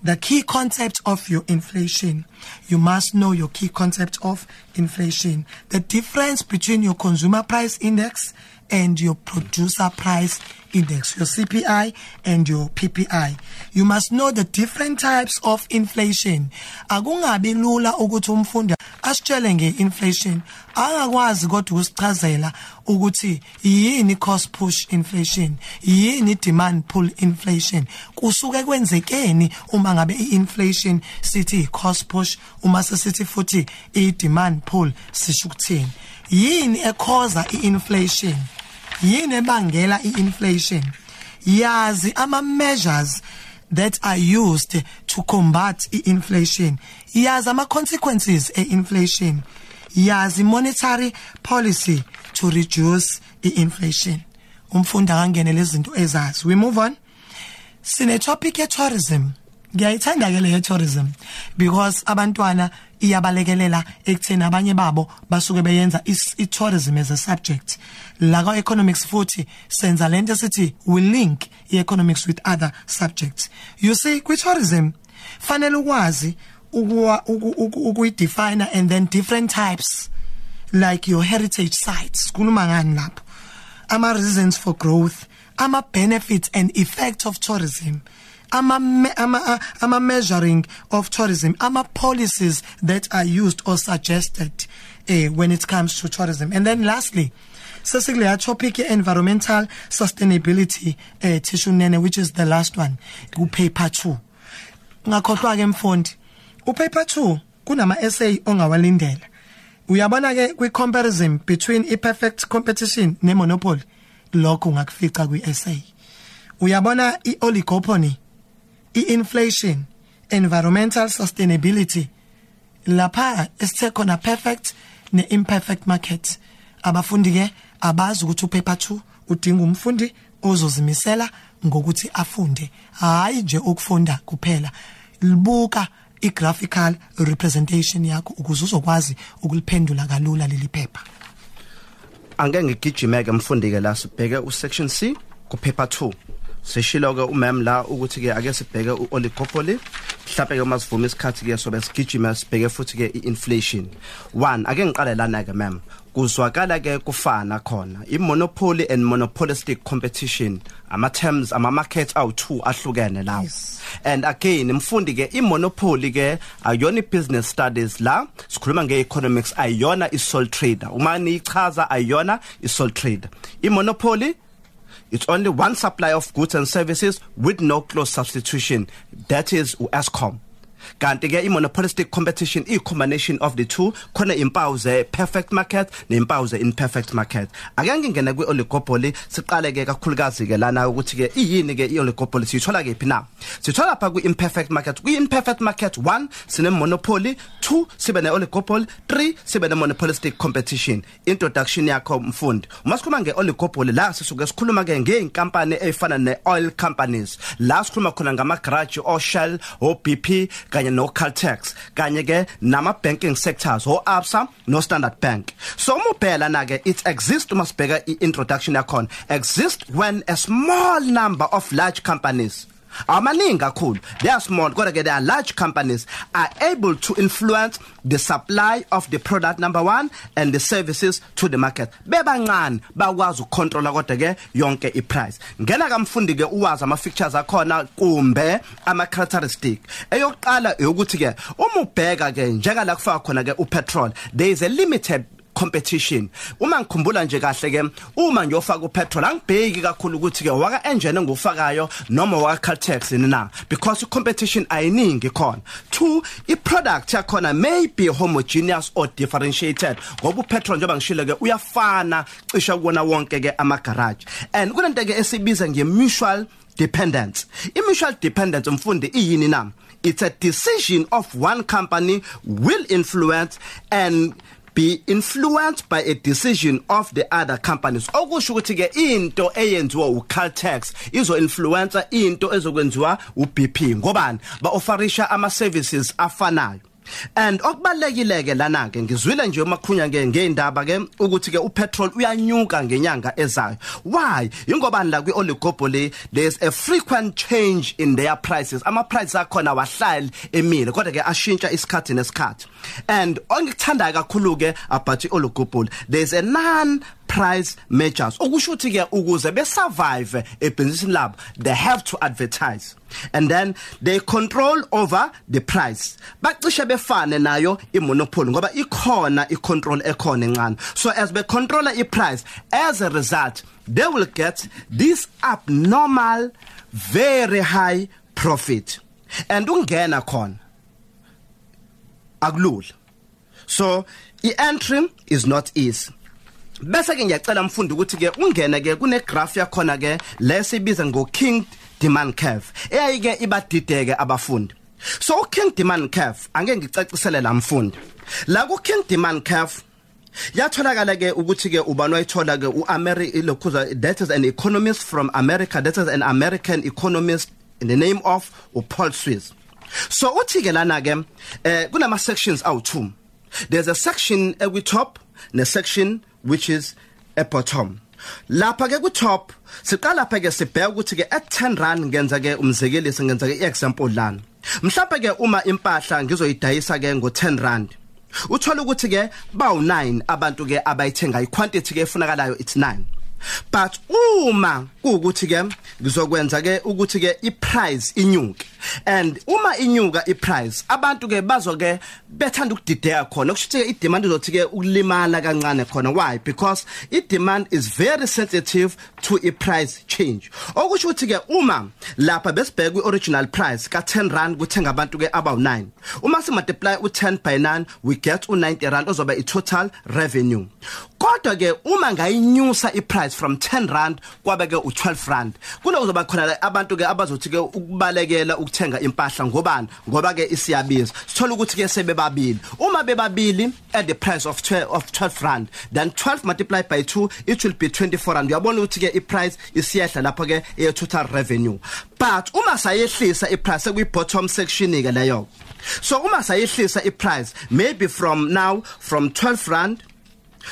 the key concept of your inflation you must know your key concept of inflation. The difference between your consumer price index and your producer price index your CPI and your PPI you must know the different types of inflation. Akungabi lula ukuthi umfundi asitshele ngeinflation. Angakwazi kodwa ukusichazela ukuthi yini cost push inflation yini demand pull inflation. Kusuke kwenzekeni uma ngabe iinflation sithi cost push uma sesithi futhi i demand pull sisho ukuthini? Yini ekhoza iinflation? Yini ebangela inflation. yazi ama measures that are used to combat inflation yazi ama consequences einflation. Yazi monetary policy to reduce inflation umfundi akangene lezi zinto ezazi. We move on. Sine topic ye tourism ngiyayithanda ke le tourism because abantwana iyabalekelela ekutheni abanye babo basuke beyenza i-tourism as a subject. La ka economics futhi senza lento sithi we link i-economics with other subjects. You see kwi tourism fanele ukwazi ukuwa ukuyidefine and then different types like your heritage sites. Kuluma ngani lapho? Ama reasons for growth ama benefits and effects of tourism. Ama ama ama measuring of tourism ama policies that are used or suggested eh when it comes to tourism. And then lastly sesikuleya topic ye environmental sustainability eh tishunene which is the last one ku paper 2 ngakhohlwa ke mfundi u paper 2 kunama essay ongawalindela. Uyabona ke kwi comparison between i perfect competition ne monopoly lokho ngakufica kwi essay uyabona i oligopoly i-inflation environmental sustainability lapha esithe khona perfect ne-imperfect market. Abafundi ke abazi ukuthi upaper 2 udinga umfundi ozozimisela ngokuthi afunde. Hayi nje ukufunda kuphela. Libuka i-graphical representation yakho ukuze uzokwazi ukuliphendula kalula leli phepha. Angeke ngigijimeke mfundi ke la sibheke u section C ku paper 2 seshilo ke umam la ukuthi ke ake sibheke uoligopoly mhlawumbe ke masivuma isikhathi ke sobe sigijima sibheke futhi ke iinflation. One ake ngiqale lana ke mam kuzwakala ke kufana khona. Imonopoly and monopolistic competition ama terms ama markets awu two ahlukene lawo. Yes. and again mfundi ke imonopoly ke ayona business studies la sikhuluma ngeeconomics ayona isole trader. Uma nichaza ayona isole trader. Imonopoly It's only one supply of goods and services with no close substitution. That is Eskom. Kanti ke imonopolistic competition i combination of the two khona impawu ze perfect market nempawu ze imperfect market. Ake ngingene kwi oligopoly siqale ke kakhulukazi ke lana ukuthi ke iyini ke i oligopoly sithola kephi na? Sithola lapha kwi imperfect market. Kwi imperfect market 1 sine monopoly 2 sibe ne oligopoly 3 sibe ne monopolistic competition. Introduction yakho mfundi. Uma sikhuluma nge oligopoly la sisuke sikhuluma ke ngeinkampani ezifana ne oil companies. La sikhuluma khona ngama garage o Shell o BP kanye no Caltex kanye ke nama banking sectors o Absa no Standard Bank. So umubhela na ke it exists uma sibheka i-introduction yakhona exist when a small number of large companies amaningi kakhulu. They are small kodwa ke they are large companies are able to influence the supply of the product number 1 and the services to the market. Bebancane bakwazi ukucontrola kodwa ke yonke iprice. Ngena kamfundi ke uwazi ama features akhona kumbe ama characteristic eyokuqala ukuthi ke uma ubheka ke njeka la kufaka khona ke upetrol there is a limited competition. Uma ngikhumbula nje kahle ke uma ngiyofaka upetrol angibheki kakhulu ukuthi ke waka engine ngufakayo noma waka Caltex na? Because competition ayiningi khona. Two i product yakhona may be homogeneous or differentiated ngoba upetrol njengoba ngishilo ke uyafana cisha kuona wonke ke ama garage and kunento ke esibiza nge mutual dependence. I mutual dependence umfundi iyini na? It's a decision of one company will influence and be influenced by a decision of the other companies. Okusho ukuthi ke into eyenziwa uCaltex izo influencer into ezokwenziwa uBP ngobani? Ba offerisha ama services afanayo and okubalekile ke lana ke ngizwile nje umakhunya ke ngeindaba ke ukuthi ke upetrol uyanyuka ngenyanga ezayo. Why? Ingoba la kwi oligopoly there's a frequent change in their prices. Ama prices akhona wahlali emile kodwa ke ashintsha isikhathi nesikhathi. And ongikuthanda kakhulu ke about oligopoly there's a non price measures. Okusho ukuthi ke ukuze be survive e business lab they have to advertise. And then they control over the price. Bacishe befane nayo imonopoly ngoba ikhona icontrol ekhona encane. So as be controller i price as a result they will get this abnormal very high profit. And ungena khona akulula. So i entry is not easy bese ke ngiyacela mfundi ukuthi ke ungene ke kune graph yakhona ke lesibiza ngo king demand curve eyayike ibadideke abafundi. So king demand curve angeke ngicacisele la mfundi. La ku king demand curve yatholakala ke ukuthi ke ubani wayithola ke uAmeri lokhuza that is an economist from America that is an American economist in the name of uPaul Swiss so uthi ke lana ke eh kunama sections awu2 there's a section ekwi top ne section which is a bottom. Lapha ke ku top siqala lapha ke sibheka ukuthi ke at 10 rand ngenza ke umzekelisi ngenza ke example lana. Mhlawumbe ke uma impahla ngizoyidayisa ke ngo 10 rand uthola ukuthi ke bawu 9 abantu ke abayithenga iquantity ke efunakalayo it's 9 but uma kuukuthi ke ngizokwenza ke ukuthi ke iprice inyuke. And uma inyuka iprice abantu ke bazoke bethanda ukudideka khona. Kusho ukuthi idemand izothi ke ukulimala kancane khona. Why? Because i demand is very sensitive to a price change. Okusho ukuthi ke uma lapha besibheka kwi original price ka 10 rand kuthenga abantu ke abawu 9 uma si multiply u 10 by 9 we get u 90 rand ozoba i total revenue. Kodwa ke uma ngayinyusa iprice from 10 rand kwabe ke u12 rand. Kunokuzoba khona abantu ke abazothi ke ukubalekela ukuthenga impahla ngobani ngoba ke isiyabiza. Sithola ukuthi ke sebebabili. Uma bebabili at the price of 12 of 12 rand then 12 multiplied by 2 it will be 24 rand. Uyabona ukuthi ke iprice isiyehla lapho ke e total revenue. But uma sayehlisa iprice kwi bottom section ke leyo. So uma sayehlisa iprice maybe from now from 12 rand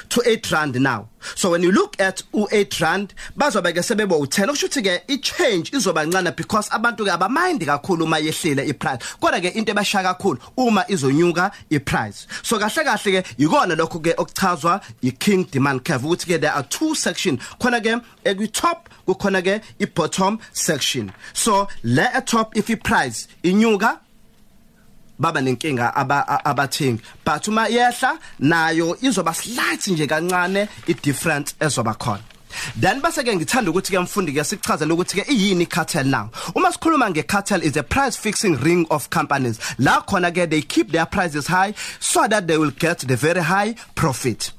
to 8 rand now. So when you look at u8 rand bazobe ke sebebo u10 okushuthi ke i change izoba ncane because abantu ke abamind kakhulu uma yehlile i price kodwa ke into ebasha kakhulu uma izonyuka i price so kahle kahle ke yikona lokho ke okuchazwa i king demand curve. Ukuthi ke there are two section. Khona ke ekwi top kukhona ke i bottom section. So le at top if i price inyuka baba nenkinga abathengi. But uma yehla nayo izoba slight nje kancane i difference ezoba khona. Then base ke ngithanda ukuthi ke mfundi ke sichazele ukuthi ke iyini cartel now. Uma sikhuluma nge cartel is a price fixing ring of companies. La khona ke they keep their prices high so that they will get the very high profit.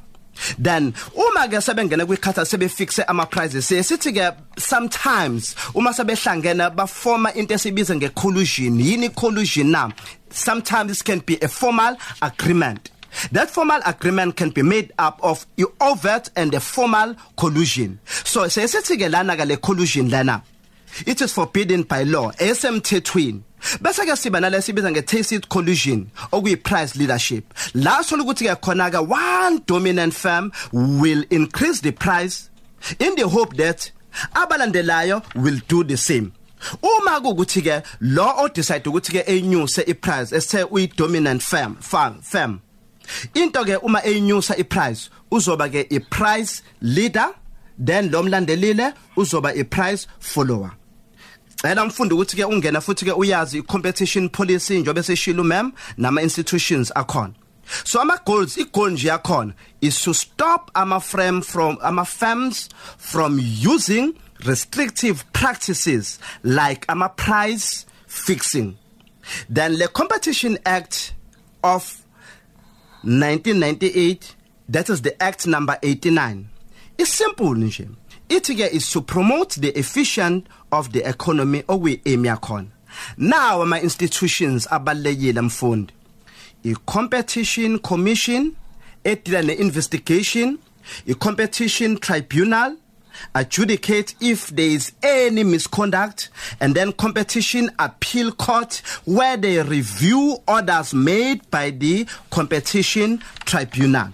Then uma ke sebengena kwikhatha sebefixe ama prices sithi ke sometimes uma sebehlangena bafoma into esibiza ngecollusion yini collusion na sometimes this can be a formal agreement That formal agreement can be made up of the overt and the formal collusion. So sesithi ke lana ke le collusion lana it is forbidden by law. Esemthethweni bese ke siba nalesibiza nge tacit collusion okuyi price leadership. La sola ukuthi ke khona ke one dominant firm will increase the price in the hope that abalandelayo will do the same. Uma kukuthi ke lo o decide ukuthi ke enyuse i price esithe uyi dominant firm firm firm into ke uma enyusa i price uzoba ke i price leader then lo mlandelile uzoba i price follower. Mfundi ukuthi ke ungena futhi ke uyazi competition policy njobe seshilo ma'am nama institutions akhona So ama goals igoal nje yakhona is to stop ama firm from ama firms from using restrictive practices like ama price fixing. Then the Competition Act of 1998 that is the act number 89 is simple nje ke is to promote the efficient of the economy oh, okuyi aim yakhona now ama institutions abalekile mfundi i competition commission edila ne investigation i competition tribunal adjudicate if there is any misconduct and then competition appeal court where they review orders made by the competition tribunal.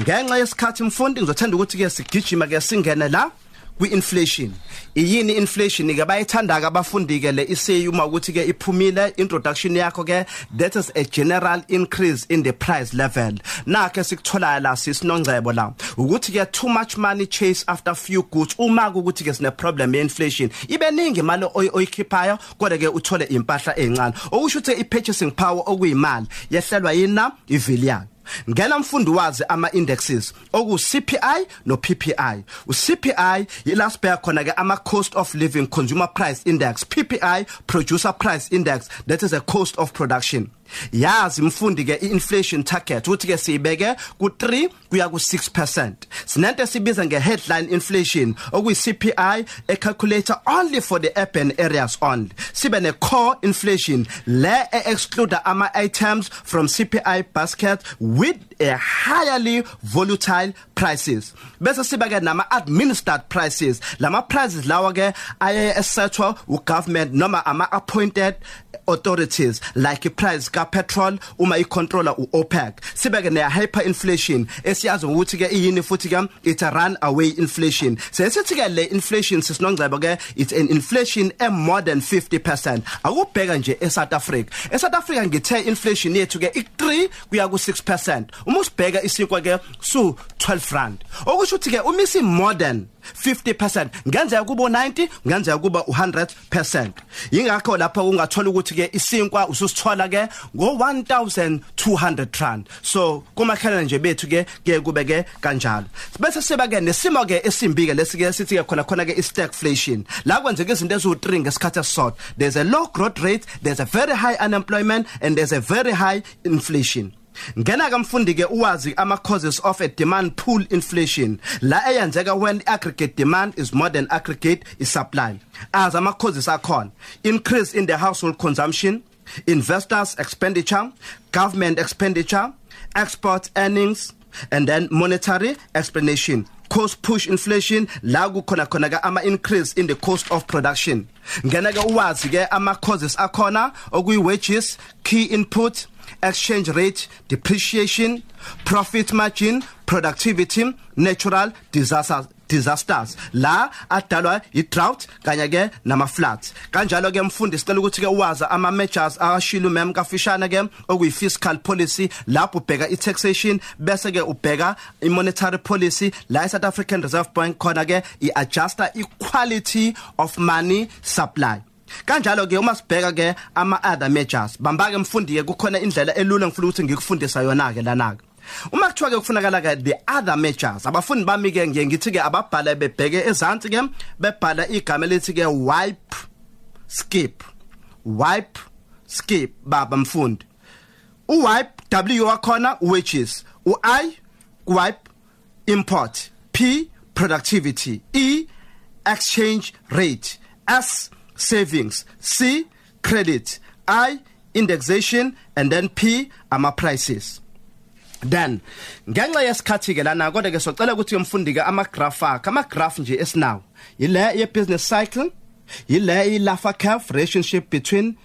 Ngenxa yesikhathi mfundi ngizothanda ukuthi ke sigijima ke singene la kwi-inflation. Iyini inflation ke bayithanda ke abafundi ke le iseyuma ukuthi ke iphumile introduction yakho ke that is a general increase in the price level. Nakhe sikuthola la sisinongcebo la ukuthi ke too much money chase after few goods uma ukuthi ke sine problem ye inflation ibe ningi imali oyikhiphayo kodwa ke uthole impahla ezincane okusho ukuthi i purchasing power okuyimali yehlelwa yina ivili yayo ngena mfundi wazi ama indexes oku CPI no PPI u CPI yila sibheka khona ke ama cost of living consumer price index PPI producer price index that is a cost of production yazi mfundi ke inflation target uthi ke siyibeke ku 3 kuya ku 6% sinento sibiza nge headline inflation okuyi CPI a calculator only for the urban areas only. Sibe ne core inflation le exclude ama items from CPI basket with a highly volatile prices. Bese siba ke nama administered prices. Lama prices lawa ke aye esethwa government noma ama appointed authorities like iprice ka petrol uma icontroller uOPEC sibeke ne hyperinflation. Esiyazi ukuthi ke iyini futhi ke it's a run away inflation. Sesithi ke le inflation sisinongcebo ke it's an inflation e more than 50% akubheka nje eSouth Africa. eSouth Africa ngithe inflation yethu ke i3 kuya ku 6% uma usibheka isinkwa ke su 12 rand. Okusho ukuthi ke uma isi modern 50% ngenzeka kubo 90 ngenzeka kuba 100% ingakho lapha ungathola ukuthi ke isinkwa ususithola ke ngo 1200 rand. So kumakhala nje bethu ke ke kube ke kanjalo. Bese siba ke nesimo ke esimbi ke lesike sithi ke khona khona ke stagflation la kwenzeka izinto ezu3 ngesikhathi esisodwa. There's a low growth rate there's a very high unemployment and there's a very high inflation. Ngena ke mfundi ke uwazi ama causes of a demand pull inflation. La eyenzeka when aggregate demand is more than aggregate is supply. As ama causes akhona increase in the household consumption investors expenditure government expenditure export earnings and then monetary explanation. Cost push inflation la kukhona khona ke ama increase in the cost of production. Ngena ke uwazi ke ama causes akhona okuyi wages key input exchange rate depreciation profit margin productivity natural disasters disasters. La adalwa i-drought kanye ke nama floods kanjalo ke mfundi sicela ukuthi ke uwazi ama measures ashilo mem kafishana ke okuyi fiscal policy lapho ubheka i-taxation bese ke ubheka i-monetary policy. La i-South African Reserve Bank khona ke i-adjuster equality of money supply kanjalo ke uma sibheka ke ama other measures bamba ke mfundi ke kukhona indlela elula ngifuna ukuthi ngikufundisa yona ke lana ke. Uma kuthiwa ke kufunakala ke the other measures abafundi bami ke ngiye ngithi ke ababhala bebheke ezantsi ke bebhala igama elithi ke wipe skip wipe skip baba mfundi. Uwipe w wakhona wages ui wipe import p productivity e exchange rate s savings. C credit. I indexation. And then p ama prices. Then ngenxa yesikhathi ke lana kodwa ke socela ukuthi umfundi ke ama graph akhe ama graph nje esinawo ile ye business cycle ile i Laffer curve relationship between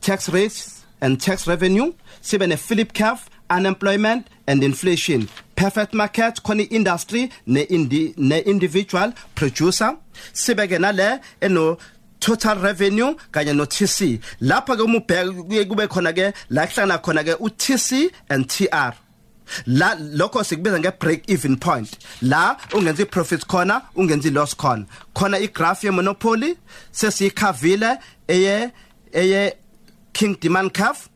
tax rates and tax revenue sibe ne Philip curve unemployment and inflation. Perfect market khona industry ne indi ne individual producer. Sibe ke nale eno total revenue kanye no TC lapha ke umubheka kube khona ke la kuhlangana khona ke u TC and TR la lokho sikubiza nge break even point. La ungenza i-profit khona ungenza i-loss khona. Khona i-graph ye monopoly sesiyikhavile eye eye king demand curve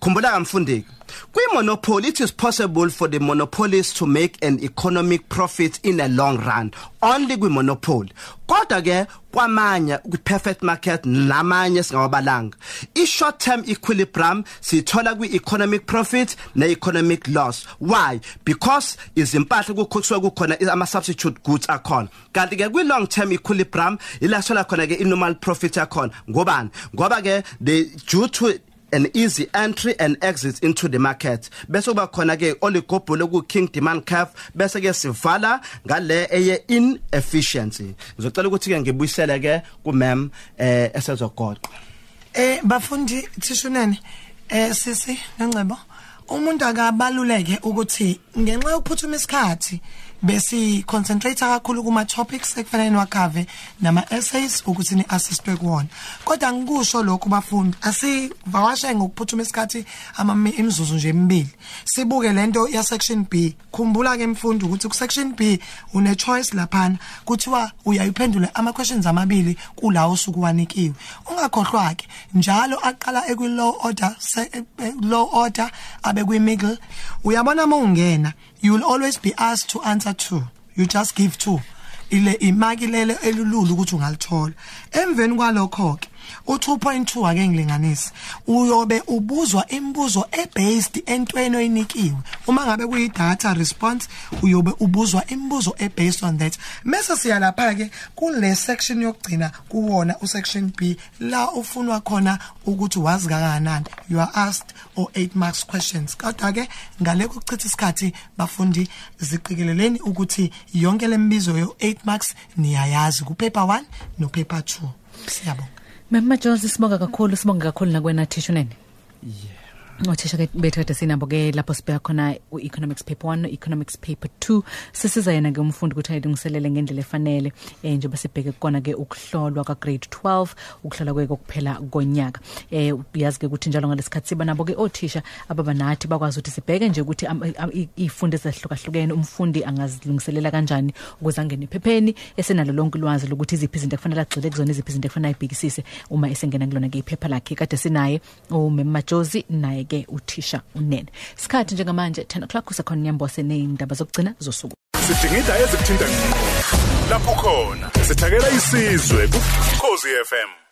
khumbula kamfundi Kwi-monopoly, it is possible for the monopolist to make an economic profit in a long run. Only kwi-monopoly. Kodwa ke kwamanye kwi-perfect market namanye singawabalanga. I-short term equilibrium sithola kwi-economic profit ne-economic loss. Why? Because izimpahla kukhutshwa kukhona ama-substitute goods akhona. Kanti ke kwi-long term equilibrium ila sola khona ke i-normal profit yakhona. Ngobani? Ngoba ke the due to an easy entry and exit into the market. Bese kuba khona ke oligobholo ku king demand curve bese ke sivala ngale eye inefficiency. Ngizocela ukuthi ke ngibuyisele ke ku ma'am eh esezogoqa Eh bafundi thishunene eh sisi ngengcebo umuntu akabaluleke ukuthi ngenxa yokuphuthuma isikhathi besi concentrate kakhulu kuma topics ekufanele niwakave nama essays ukuthi ni assistwe kuwona. Kodwa ngikusho lokho bafundi asivawashe ngokuphuthuma isikhathi ama imizuzu nje emibili sibuke lento ya section B. Khumbula ke mfundi ukuthi ku section B une choice laphana kuthiwa uyayiphendula ama questions amabili kulawo usuku wanikiwe ungakhohlwa ke njalo aqala ekwi low order low order abe kwi middle uyabona mawungena you will always be asked to answer two. You just give two. Ile imakilele elululu ukuthi ungalithola emveni kwalokho ke u2.2 ake ngilinganise. Uyobe ubuzwa imibuzo ebased entweni oyinikiwe. Uma ngabe kuyi data response uyobe ubuzwa imibuzo ebased on that. Mase siya lapha ke kule section yokugcina kuwona u section B la ufunwa khona ukuthi wazi kangakanani. You are asked or 8 marks questions. Kodwa ke ngale kuchitha isikhathi bafundi ziqikeleleni ukuthi yonke lembizo yo 8 marks niyayazi. Ku paper 1 no paper 2 siyabonga. mem majosi sibonga kakhulu sibonga kakhulu nakwena thisha unene Othisha ke bethu kade sinabo ke lapho sibheka khona u-economics paper 1 no-economics paper 2 sisiza yena ke umfundi ukuthi ayilungiselele ngendlela efanele eh njengoba sibheke kona ke ukuhlolwa ka grade 12 ukuhlola kweke kuphela konyaka. Eh uyazi ke ukuthi njalo ngalesikhathi siba nabo ke othisha ababa nathi bakwazi ukuthi sibheke nje ukuthi ifundo ezahlukahlukene umfundi angazilungiselela kanjani ukuze angene ephepheni esenalo lonke ulwazi lokuthi iziphi izinto kufanele agxile kuzona iziphi izinto kufanele ayibhekisise uma esengena kulona ke iphepha lakhe. Kade sinaye umema Jozi naye ke uthisha unene. Sikhathi njengamanje 10 o'clock usekhona nyambose ney'ndaba zokugcina zosuku. Sidingida ezikuthinta ngqo. Lapho khona sithakela isizwe kukhozi FM